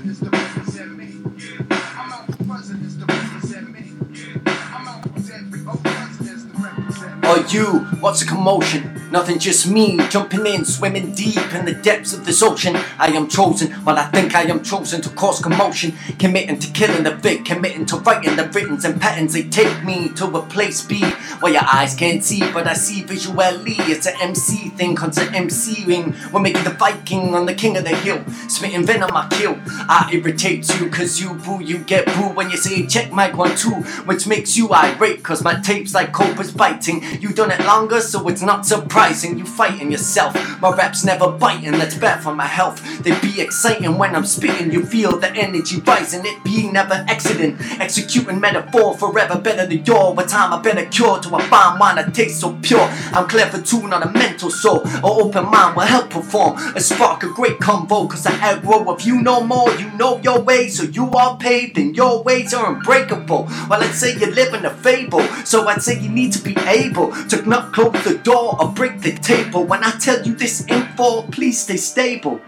presidents Or you, what's a commotion? Nothing, just me, jumping in, swimming deep in the depths of this ocean. I am chosen, well, I think I am chosen to cause commotion. Committing to killing the fake, committing to writing the writtens and patterns. They take me to a place B where your eyes can't see, but I see visually. It's an MC thing, concert MCing. We're making the Viking on the king of the hill. Spitting venom, I kill. I irritate you, cause you boo, you get boo when you say check mic one, two, which makes you irate, cause my tape's like cobras biting. You done it longer, so it's not surprising. You fighting yourself. My raps never biting, that's bad for my health. They be exciting when I'm spitting. You feel the energy rising, it be never accident. Executing metaphor forever better than your. What time I better cure to a fine wine that tastes so pure. I'm clever too, not a mental soul. An open mind will help perform. A spark, a great convo, cause I aggro. If you know more, you know your ways, so you are paved and your ways are unbreakable. Well, I'd say you live in a fable, so I'd say you need to be able to not close the door or break the table. When I tell you this info, please stay stable.